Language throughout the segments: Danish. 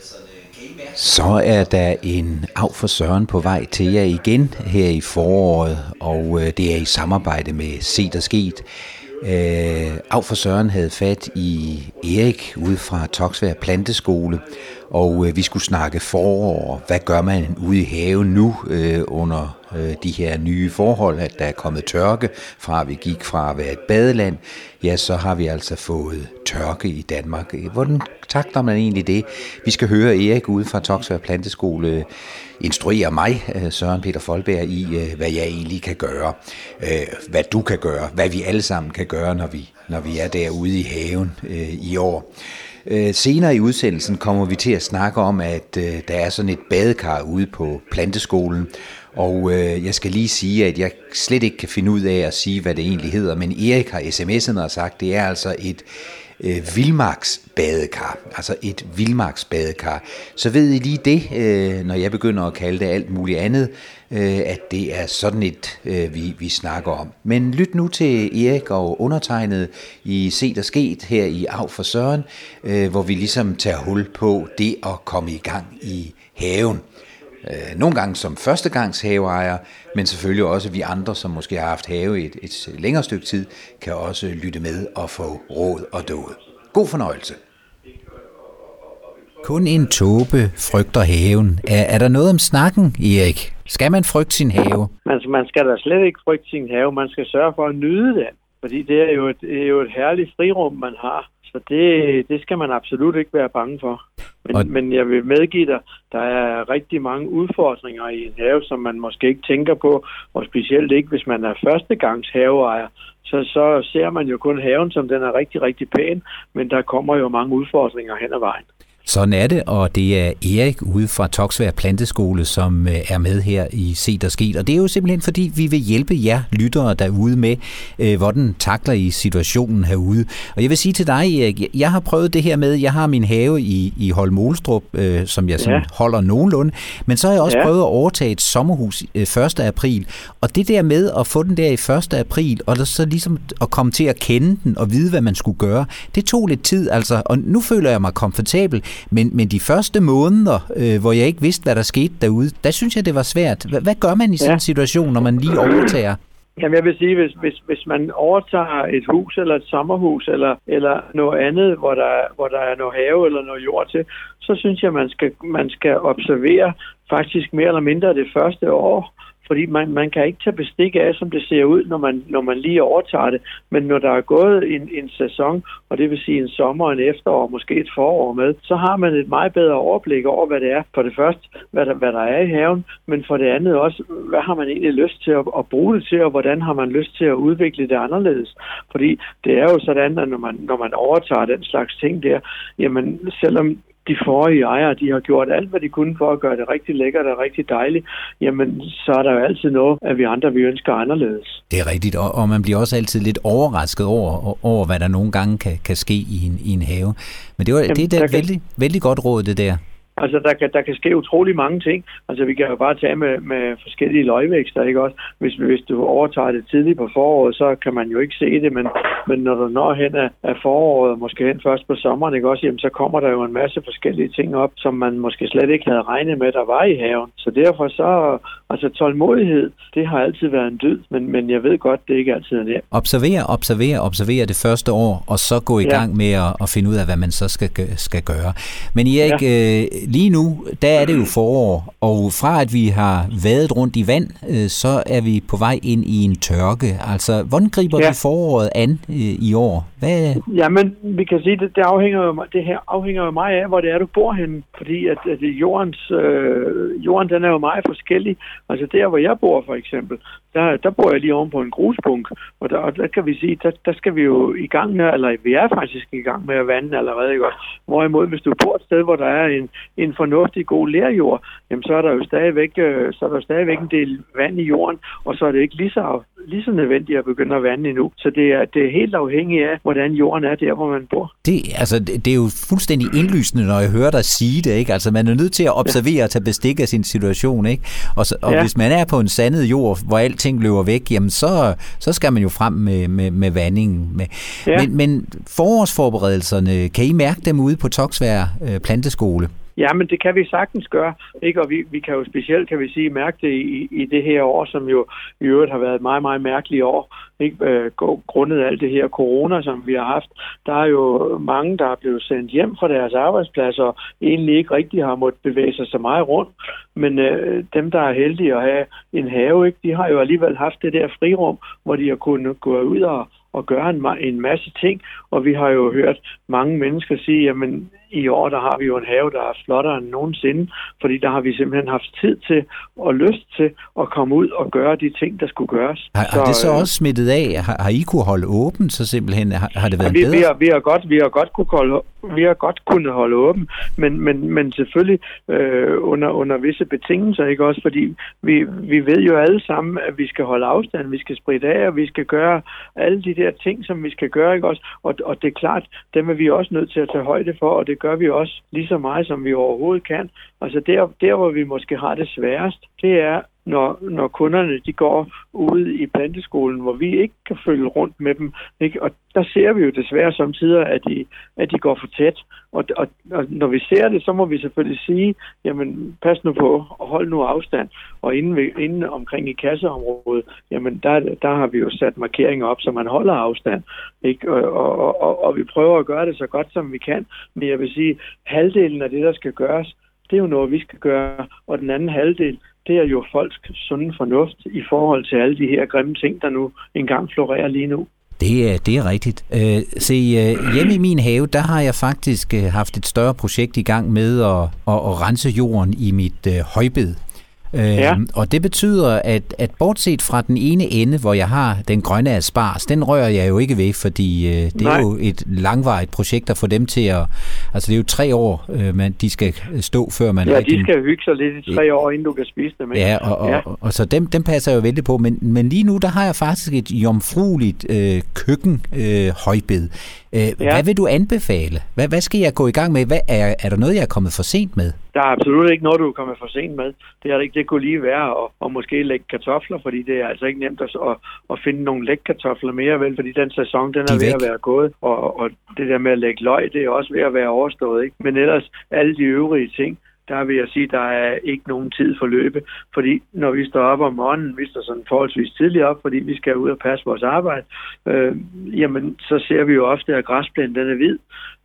Altså, øh, Så er der en af for Søren på vej til jer igen her i foråret, og øh, det er i samarbejde med Se der Sket. Øh, af for Søren havde fat i Erik ude fra Toksvær Planteskole, og øh, vi skulle snakke forår. Hvad gør man ude i haven nu øh, under øh, de her nye forhold, at der er kommet tørke fra, at vi gik fra at være et badeland, ja, så har vi altså fået tørke i Danmark. Hvordan takter man egentlig det? Vi skal høre Erik ude fra Toksvær Planteskole instruere mig, øh, Søren Peter Folberg, i, øh, hvad jeg egentlig kan gøre, øh, hvad du kan gøre, hvad vi alle sammen kan gøre, når vi, når vi er derude i haven øh, i år. Øh, senere i udsendelsen kommer vi til at snakke om, at øh, der er sådan et badekar ude på planteskolen, og øh, jeg skal lige sige, at jeg slet ikke kan finde ud af at sige, hvad det egentlig hedder, men Erik har sms'en og sagt, det er altså et øh, vildmarksbadekar, altså et vildmarksbadekar. Så ved I lige det, øh, når jeg begynder at kalde det alt muligt andet, øh, at det er sådan et, øh, vi, vi snakker om. Men lyt nu til Erik og undertegnet i Se der Sket her i Af for Søren, øh, hvor vi ligesom tager hul på det at komme i gang i haven. Øh, nogle gange som førstegangs haveejer, men selvfølgelig også vi andre, som måske har haft have et, et længere stykke tid, kan også lytte med og få råd og dåd. God fornøjelse. Kun en tåbe frygter haven. Er, er der noget om snakken, Erik? Skal man frygte sin have? Man, man skal da slet ikke frygte sin have. Man skal sørge for at nyde den. Fordi det er jo et, det er jo et herligt frirum, man har. Så det, det skal man absolut ikke være bange for. Men, og... men jeg vil medgive dig, der er rigtig mange udfordringer i en have, som man måske ikke tænker på, og specielt ikke, hvis man er førstegangs haveejer. Så, så ser man jo kun haven, som den er rigtig, rigtig pæn, men der kommer jo mange udfordringer hen ad vejen. Sådan er det, og det er Erik ude fra Toksvær Planteskole, som øh, er med her i Set og Sket. Og det er jo simpelthen, fordi vi vil hjælpe jer lyttere derude med, øh, hvordan takler I situationen herude. Og jeg vil sige til dig, Erik, jeg har prøvet det her med, jeg har min have i, i Holmolstrup, øh, som jeg sådan ja. holder nogenlunde, men så har jeg også ja. prøvet at overtage et sommerhus 1. april. Og det der med at få den der i 1. april, og så ligesom at komme til at kende den og vide, hvad man skulle gøre, det tog lidt tid, altså. Og nu føler jeg mig komfortabel, men, men de første måneder, øh, hvor jeg ikke vidste, hvad der skete derude, der synes jeg, det var svært. Hvad, hvad gør man i sådan en situation, når man lige overtager? Jamen jeg vil sige, hvis, hvis, hvis man overtager et hus eller et sommerhus eller, eller noget andet, hvor der, hvor der er noget have eller noget jord til, så synes jeg, man skal, man skal observere faktisk mere eller mindre det første år, fordi man, man kan ikke tage bestik af, som det ser ud, når man, når man lige overtager det. Men når der er gået en, en sæson, og det vil sige en sommer, en efterår, måske et forår med, så har man et meget bedre overblik over, hvad det er. For det første, hvad der, hvad der er i haven, men for det andet også, hvad har man egentlig lyst til at, at bruge det til, og hvordan har man lyst til at udvikle det anderledes. Fordi det er jo sådan, at når man, når man overtager den slags ting der, jamen selvom de forrige ejere, de har gjort alt, hvad de kunne for at gøre det rigtig lækkert og rigtig dejligt, jamen så er der jo altid noget, at vi andre vi ønsker anderledes. Det er rigtigt, og, og man bliver også altid lidt overrasket over, over hvad der nogle gange kan, kan ske i en, i en have. Men det, var, jamen, det er et vældig, vældig godt råd, det der. Altså, der kan, der kan ske utrolig mange ting. Altså, vi kan jo bare tage med, med forskellige løgvækster, ikke også? Hvis, hvis du overtager det tidligt på foråret, så kan man jo ikke se det, men, men når du når hen af, af foråret, måske hen først på sommeren, ikke også? Jamen, så kommer der jo en masse forskellige ting op, som man måske slet ikke havde regnet med, der var i haven. Så derfor så, altså tålmodighed, det har altid været en dyd, men, men jeg ved godt, det ikke altid er det. Observer, observer, observer det første år, og så gå i ja. gang med at, at finde ud af, hvad man så skal, skal gøre. Men Erik, ja. øh, lige nu, der er det jo forår, og fra at vi har været rundt i vand, øh, så er vi på vej ind i en tørke. Altså, hvordan griber ja. vi foråret an øh, i år? Hvad... Jamen, vi kan sige, det, det, afhænger jo, det her afhænger jo meget af, hvor det er, du bor henne. Fordi at, at jordens, øh, jorden, den er jo meget forskellig. Altså der, hvor jeg bor for eksempel, der, der bor jeg lige oven på en grusbunk, og der, og der kan vi sige, der, der skal vi jo i gang med, eller vi er faktisk i gang med at vande allerede, ikke? Hvorimod, hvis du bor et sted, hvor der er en, en fornuftig god lærjord, jamen så er der jo stadigvæk, øh, så er der stadigvæk en del vand i jorden, og så er det ikke lige så, lige så nødvendigt at begynde at vande endnu. Så det er, det er helt afhængigt af, hvordan jorden er der, hvor man bor. Det, altså, det er jo fuldstændig indlysende, når jeg hører dig sige det, ikke? Altså, man er nødt til at observere og tage bestik af sin situation, ikke? Og, så, og ja. hvis man er på en sandet jord, hvor alt alting løber væk, jamen så, så skal man jo frem med, med, med vandingen. Med. Ja. Men, men forårsforberedelserne, kan I mærke dem ude på Toksvær øh, Planteskole? Ja, men det kan vi sagtens gøre, ikke? og vi, vi kan jo specielt, kan vi sige, mærke det i, i det her år, som jo i øvrigt har været et meget, meget mærkeligt år, ikke? Øh, grundet alt det her corona, som vi har haft. Der er jo mange, der er blevet sendt hjem fra deres arbejdspladser, og egentlig ikke rigtig har måttet bevæge sig så meget rundt, men øh, dem, der er heldige at have en have, ikke? de har jo alligevel haft det der frirum, hvor de har kunnet gå ud og og gøre en, en masse ting, og vi har jo hørt mange mennesker sige, jamen i år der har vi jo en have, der er flottere end nogensinde, fordi der har vi simpelthen haft tid til og lyst til at komme ud og gøre de ting, der skulle gøres. Har, har det så øh, også smittet af? Har, har I kunne holde åben, så simpelthen? Har, har det været ja, vi, bedre? Vi har, vi har godt, vi har godt kunne holde, vi har godt kunnet holde åben, men, men, men selvfølgelig øh, under, under visse betingelser, ikke også? Fordi vi, vi ved jo alle sammen, at vi skal holde afstand, vi skal spritte af, og vi skal gøre alle de der ting, som vi skal gøre, ikke også? Og, og det er klart, dem er vi også nødt til at tage højde for, og det gør vi også lige så meget, som vi overhovedet kan. Altså der, der hvor vi måske har det sværest, det er, når, når kunderne de går ude i planteskolen, hvor vi ikke kan følge rundt med dem. Ikke? Og der ser vi jo desværre samtidig, at de, at de går for tæt. Og, og, og når vi ser det, så må vi selvfølgelig sige, jamen pas nu på og hold nu afstand. Og inden, vi, inden omkring i kasseområdet, jamen der, der har vi jo sat markeringer op, så man holder afstand. Ikke? Og, og, og, og vi prøver at gøre det så godt, som vi kan. Men jeg vil sige, halvdelen af det, der skal gøres, det er jo noget, vi skal gøre. Og den anden halvdel, det er jo folks sunde fornuft i forhold til alle de her grimme ting, der nu engang florerer lige nu. Det er, det er rigtigt. Øh, se, øh, hjemme i min have, der har jeg faktisk øh, haft et større projekt i gang med at, at, at rense jorden i mit øh, højbed. Ja. Øhm, og det betyder, at, at bortset fra den ene ende, hvor jeg har den grønne aspars, den rører jeg jo ikke ved, fordi øh, det Nej. er jo et langvarigt projekt at få dem til at... Altså det er jo tre år, øh, man, de skal stå, før man... Ja, rigtig, de skal hygge sig lidt i tre år, inden du kan spise dem. Ikke? Ja, og, og, ja. og, og så dem, dem passer jeg jo vældig på, men, men lige nu, der har jeg faktisk et jomfrueligt øh, køkken øh, højbed. Øh, ja. Hvad vil du anbefale? Hvad, hvad skal jeg gå i gang med? Hvad, er, er der noget, jeg er kommet for sent med? Der er absolut ikke noget, du er kommet for sent med. Det, er ikke, det kunne lige være at, at måske lægge kartofler, fordi det er altså ikke nemt at, at, at finde nogle lægkartofler mere, vel? Fordi den sæson, den er De ved at være gået. Og, og det der med at lægge løg, det er også ved at være overstået. Ikke? Men ellers alle de øvrige ting, der vil jeg sige, der er ikke nogen tid for løbe. Fordi når vi står op om morgenen, vi står sådan forholdsvis tidligt op, fordi vi skal ud og passe vores arbejde, øh, jamen så ser vi jo ofte, at græsplænen den er hvid.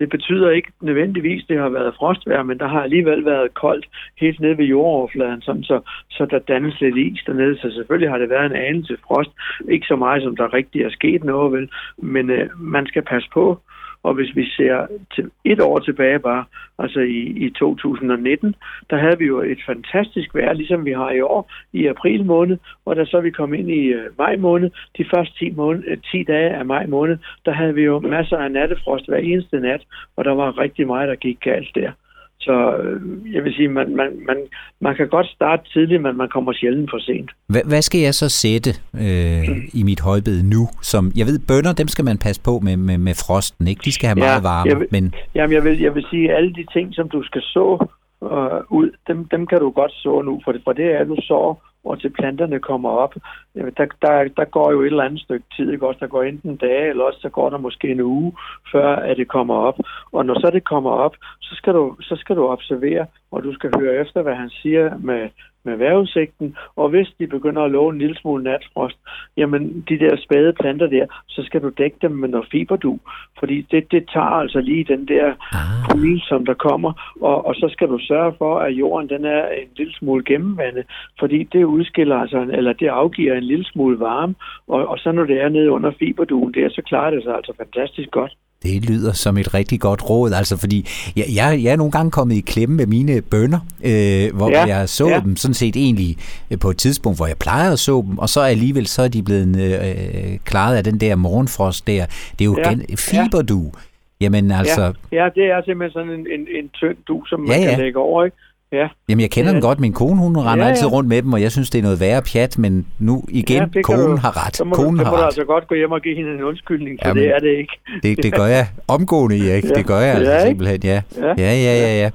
Det betyder ikke nødvendigvis, at det har været frostvær, men der har alligevel været koldt helt nede ved jordoverfladen, sådan så, så der dannes lidt is dernede. Så selvfølgelig har det været en anelse frost. Ikke så meget, som der rigtig er sket noget, vel. Men øh, man skal passe på, og hvis vi ser til et år tilbage bare, altså i, i 2019, der havde vi jo et fantastisk vejr, ligesom vi har i år, i april måned, og da så vi kom ind i øh, maj måned, de første 10, måned, øh, 10 dage af maj måned, der havde vi jo masser af nattefrost hver eneste nat, og der var rigtig meget, der gik galt der. Så øh, jeg vil sige, man, man, man, man kan godt starte tidligt, men man kommer sjældent for sent. Hvad, hvad skal jeg så sætte øh, mm. i mit højbed nu? Som, jeg ved, bønder, dem skal man passe på med, med, med frosten, ikke? De skal have ja, meget varme. Jeg vil, men... Jamen, jeg vil, jeg vil sige, alle de ting, som du skal så øh, ud, dem, dem kan du godt så nu, for det, for det er, du så hvor til planterne kommer op, der, der, der går jo et eller andet stykke tid, ikke også? Der går enten dage, eller også så går der måske en uge, før at det kommer op. Og når så det kommer op, så skal du, så skal du observere, og du skal høre efter, hvad han siger med, med vejrudsigten, og hvis de begynder at love en lille smule natfrost, jamen de der spade planter der, så skal du dække dem med noget fiberdu, fordi det, det tager altså lige den der ah. som der kommer, og, og så skal du sørge for, at jorden den er en lille smule gennemvandet, fordi det udskiller altså, eller det afgiver en lille smule varme, og, og så når det er nede under fiberduen der, så klarer det sig altså fantastisk godt. Det lyder som et rigtig godt råd, altså fordi jeg, jeg, jeg er nogle gange kommet i klemme med mine bønder, øh, hvor ja, jeg så ja. dem sådan set egentlig øh, på et tidspunkt, hvor jeg plejer at så dem, og så alligevel så er de blevet øh, klaret af den der morgenfrost der. Det er jo ja, gen, fiberdu. Ja. Jamen altså... Ja, ja, det er simpelthen sådan en, en, en tynd du, som man ja, ja. kan lægge over, ikke? Ja. Jamen, jeg kender ja. den godt. Min kone, hun render ja, ja. altid rundt med dem, og jeg synes, det er noget værre pjat, men nu igen, ja, konen du, har ret. Så må, konen du, har må ret. du altså godt gå hjem og give hende en undskyldning, for Jamen, det er det ikke. det, det gør jeg omgående, Erik. Ja. Det gør jeg altså ja, simpelthen, ja. Ja, ja, ja, ja. ja.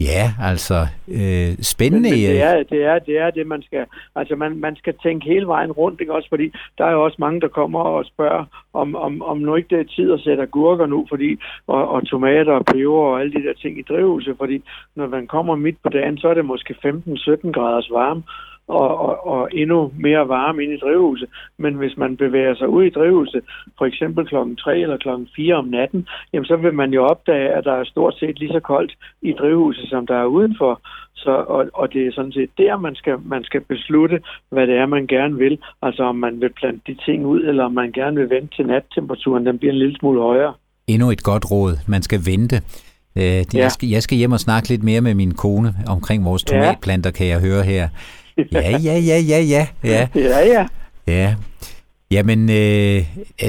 Ja, altså øh, spændende. Men, men det, er, det, er, det er det, man skal, altså man, man skal tænke hele vejen rundt, ikke også? Fordi der er jo også mange, der kommer og spørger, om, om, om nu ikke det er tid at sætte agurker nu, fordi, og, og tomater og peber og alle de der ting i drivhuset, fordi når man kommer midt på dagen, så er det måske 15-17 graders varme, og, og, og endnu mere varme ind i drivhuset. Men hvis man bevæger sig ud i drivhuset, for eksempel klokken 3 eller klokken 4 om natten, jamen så vil man jo opdage, at der er stort set lige så koldt i drivhuset, som der er udenfor. Så, og, og det er sådan set der, man skal, man skal beslutte, hvad det er, man gerne vil. Altså om man vil plante de ting ud, eller om man gerne vil vente til nattemperaturen, den bliver en lille smule højere. Endnu et godt råd. Man skal vente. Øh, jeg, ja. skal, jeg skal hjem og snakke lidt mere med min kone omkring vores tomatplanter, kan jeg høre her. Ja, ja, ja, ja, ja. Ja, ja. ja. ja. Jamen, øh,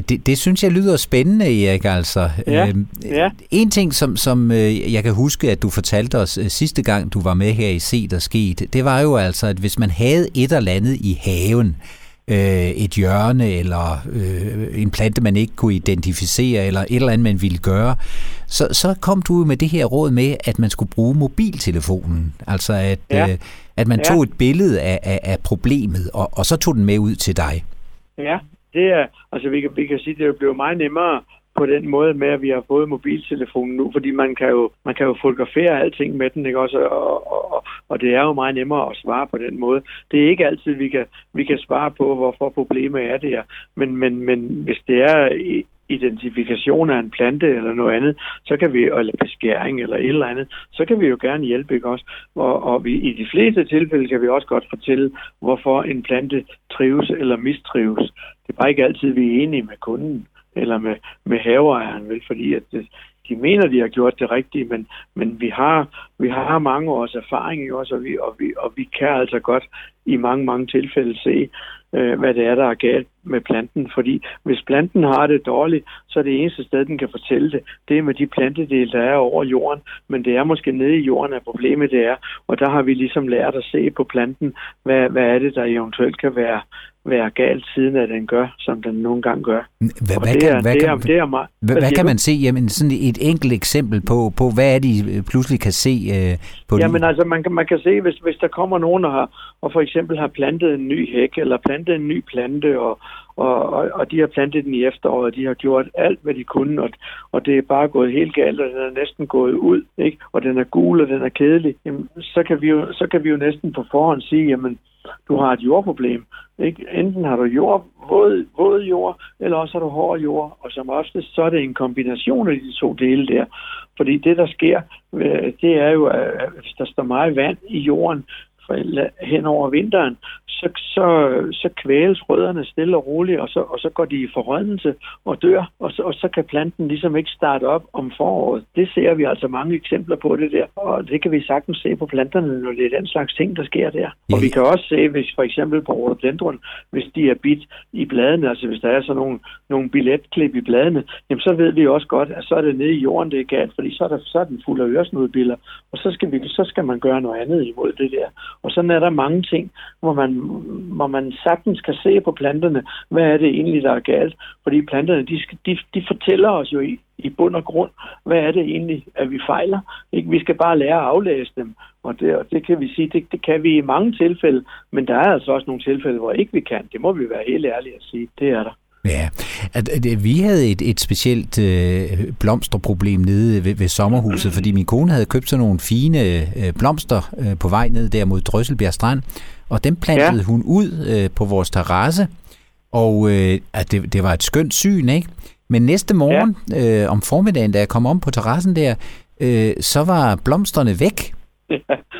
det, det synes jeg lyder spændende, Erik, altså. Ja, øh, ja. En ting, som, som øh, jeg kan huske, at du fortalte os øh, sidste gang, du var med her i Se, der skete, det var jo altså, at hvis man havde et eller andet i haven, øh, et hjørne eller øh, en plante, man ikke kunne identificere, eller et eller andet, man ville gøre, så, så kom du med det her råd med, at man skulle bruge mobiltelefonen. Altså at, ja. øh, at man ja. tog et billede af, af, af problemet, og, og så tog den med ud til dig. Ja, det er, altså vi kan, vi kan sige, at det blev meget nemmere på den måde med, at vi har fået mobiltelefonen nu, fordi man kan jo, man kan jo fotografere alting med den, ikke også? Og, og, og det er jo meget nemmere at svare på den måde. Det er ikke altid, vi kan, vi kan svare på, hvorfor problemet er det her. Men, men, men hvis det er identifikation af en plante eller noget andet, så kan vi, eller beskæring eller et eller andet, så kan vi jo gerne hjælpe, ikke også? Og, og vi, i de fleste tilfælde kan vi også godt fortælle, hvorfor en plante trives eller mistrives. Det er bare ikke altid, vi er enige med kunden eller med, med haveejeren, vel, fordi at det, de mener, de har gjort det rigtige, men, men vi, har, vi har mange års erfaring i også, og vi, og, vi, og vi kan altså godt i mange, mange tilfælde se, øh, hvad det er, der er galt med planten. Fordi hvis planten har det dårligt, så er det eneste sted, den kan fortælle det, det er med de plantedele, der er over jorden. Men det er måske nede i jorden, at problemet det er. Og der har vi ligesom lært at se på planten, hvad, hvad er det, der eventuelt kan være, være galt, siden at den gør, som den nogle gange gør. Hvad, hvad, kan, hvad, kan, det meget, hvad, hvad kan man se? Jamen, sådan et enkelt eksempel på, på hvad er det, I pludselig kan se øh, på Jamen, det? altså, man kan, man kan se, hvis, hvis der kommer nogen og, har, og for eksempel har plantet en ny hæk, eller plantet en ny plante, og, og, og, og de har plantet den i efteråret, og de har gjort alt, hvad de kunne, og, og det er bare gået helt galt, og den er næsten gået ud, ikke? og den er gul, og den er kedelig, jamen, så, kan vi jo, så kan vi jo næsten på forhånd sige, jamen, du har et jordproblem. Ikke? Enten har du jord, våd, våd jord, eller også har du hård jord, og som oftest så er det en kombination af de to dele der. Fordi det, der sker, øh, det er jo, at hvis der står meget vand i jorden, hen over vinteren, så, så, så kvæles rødderne stille og roligt, og så, og så går de i forrådnelse og dør, og så, og så kan planten ligesom ikke starte op om foråret. Det ser vi altså mange eksempler på det der, og det kan vi sagtens se på planterne, når det er den slags ting, der sker der. Og vi kan også se, hvis for eksempel på rhododendron, hvis de er bit i bladene, altså hvis der er sådan nogle, nogle billetklip i bladene, jamen så ved vi også godt, at så er det nede i jorden, det er galt, fordi så er, der, så er den fuld af øresnudbiller, og så skal, vi, så skal man gøre noget andet imod det der. Og sådan er der mange ting, hvor man, hvor man sagtens kan se på planterne, hvad er det egentlig, der er galt. Fordi planterne, de, de, de fortæller os jo i, i bund og grund, hvad er det egentlig, at vi fejler. Ikke? Vi skal bare lære at aflæse dem, og det, og det kan vi sige, det, det kan vi i mange tilfælde, men der er altså også nogle tilfælde, hvor ikke vi kan. Det må vi være helt ærlige at sige. Det er der. Ja, at, at vi havde et, et specielt øh, blomsterproblem nede ved, ved sommerhuset, fordi min kone havde købt sådan nogle fine øh, blomster øh, på vej ned der mod Drøsselbjerg Strand, og dem plantede ja. hun ud øh, på vores terrasse, og øh, at det, det var et skønt syn, ikke? Men næste morgen ja. øh, om formiddagen, da jeg kom om på terrassen der, øh, så var blomsterne væk.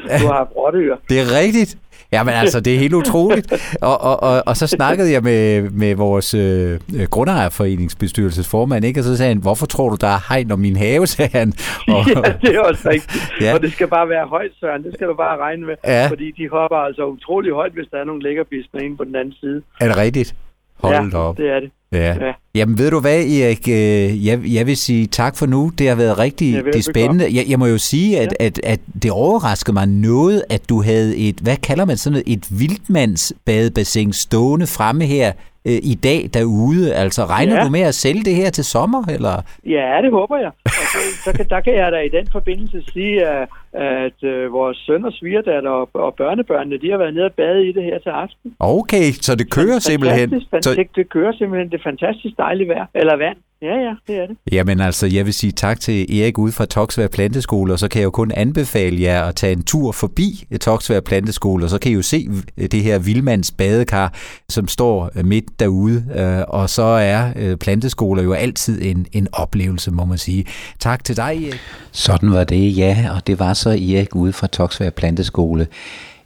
Ja, du har haft Det er rigtigt. Ja, men altså, det er helt utroligt. Og, og, og, og så snakkede jeg med, med vores øh, grundejerforeningsbestyrelsesformand, ikke? og så sagde han, hvorfor tror du, der er hegn om min have, sagde han. Og, ja, det er også rigtigt. Ja. Og det skal bare være højt, Søren. Det skal du bare regne med. Ja. Fordi de hopper altså utrolig højt, hvis der er nogle lækkerbisner inde på den anden side. Er det rigtigt? Hold ja, op. det er det. Ja. ja. Jamen ved du hvad, Erik? Øh, jeg, jeg vil sige tak for nu. Det har været rigtig det spændende. Jeg, jeg må jo sige, at, ja. at, at det overraskede mig noget, at du havde et, hvad kalder man sådan noget, et vildmandsbadebassin stående fremme her øh, i dag derude. Altså regner ja. du med at sælge det her til sommer? Eller? Ja, det håber jeg. Altså, så kan, der kan jeg da i den forbindelse sige, at, at øh, vores søn og svigerdatter og, og børnebørnene, de har været nede og bade i det her til aften. Okay, så det kører simpelthen. Fantastisk, Så, det, kører simpelthen. Det er fantastisk dejligt vejr. Eller vand. Ja, ja, det er det. jamen altså, jeg vil sige tak til Erik ude fra Toksvær Planteskole, og så kan jeg jo kun anbefale jer at tage en tur forbi Toksvær Planteskole, og så kan I jo se det her Vildmands badekar, som står øh, midt derude, og så er planteskoler jo altid en, en oplevelse, må man sige. Tak til dig, Erik. Sådan var det, ja, og det var så Erik ude fra Toksvær Planteskole.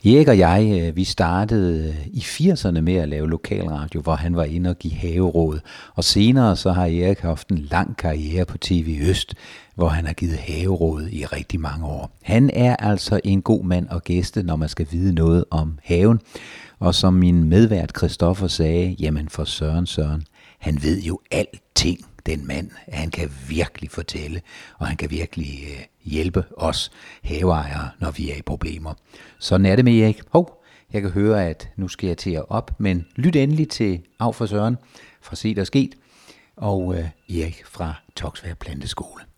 Erik og jeg, øh, vi startede øh, i 80'erne med at lave lokalradio, hvor han var inde og give haveråd. Og senere så har Erik haft en lang karriere på TV Øst, hvor han har givet haveråd i rigtig mange år. Han er altså en god mand og gæste, når man skal vide noget om haven. Og som min medvært Christoffer sagde, jamen for Søren Søren, han ved jo alting, den mand. Han kan virkelig fortælle, og han kan virkelig øh, hjælpe os haveejere, når vi er i problemer. Sådan er det med Erik. Hov, jeg kan høre, at nu skal jeg til at op, men lyt endelig til Af for Søren fra Set og Sket, og øh, Erik fra Toksvær Planteskole.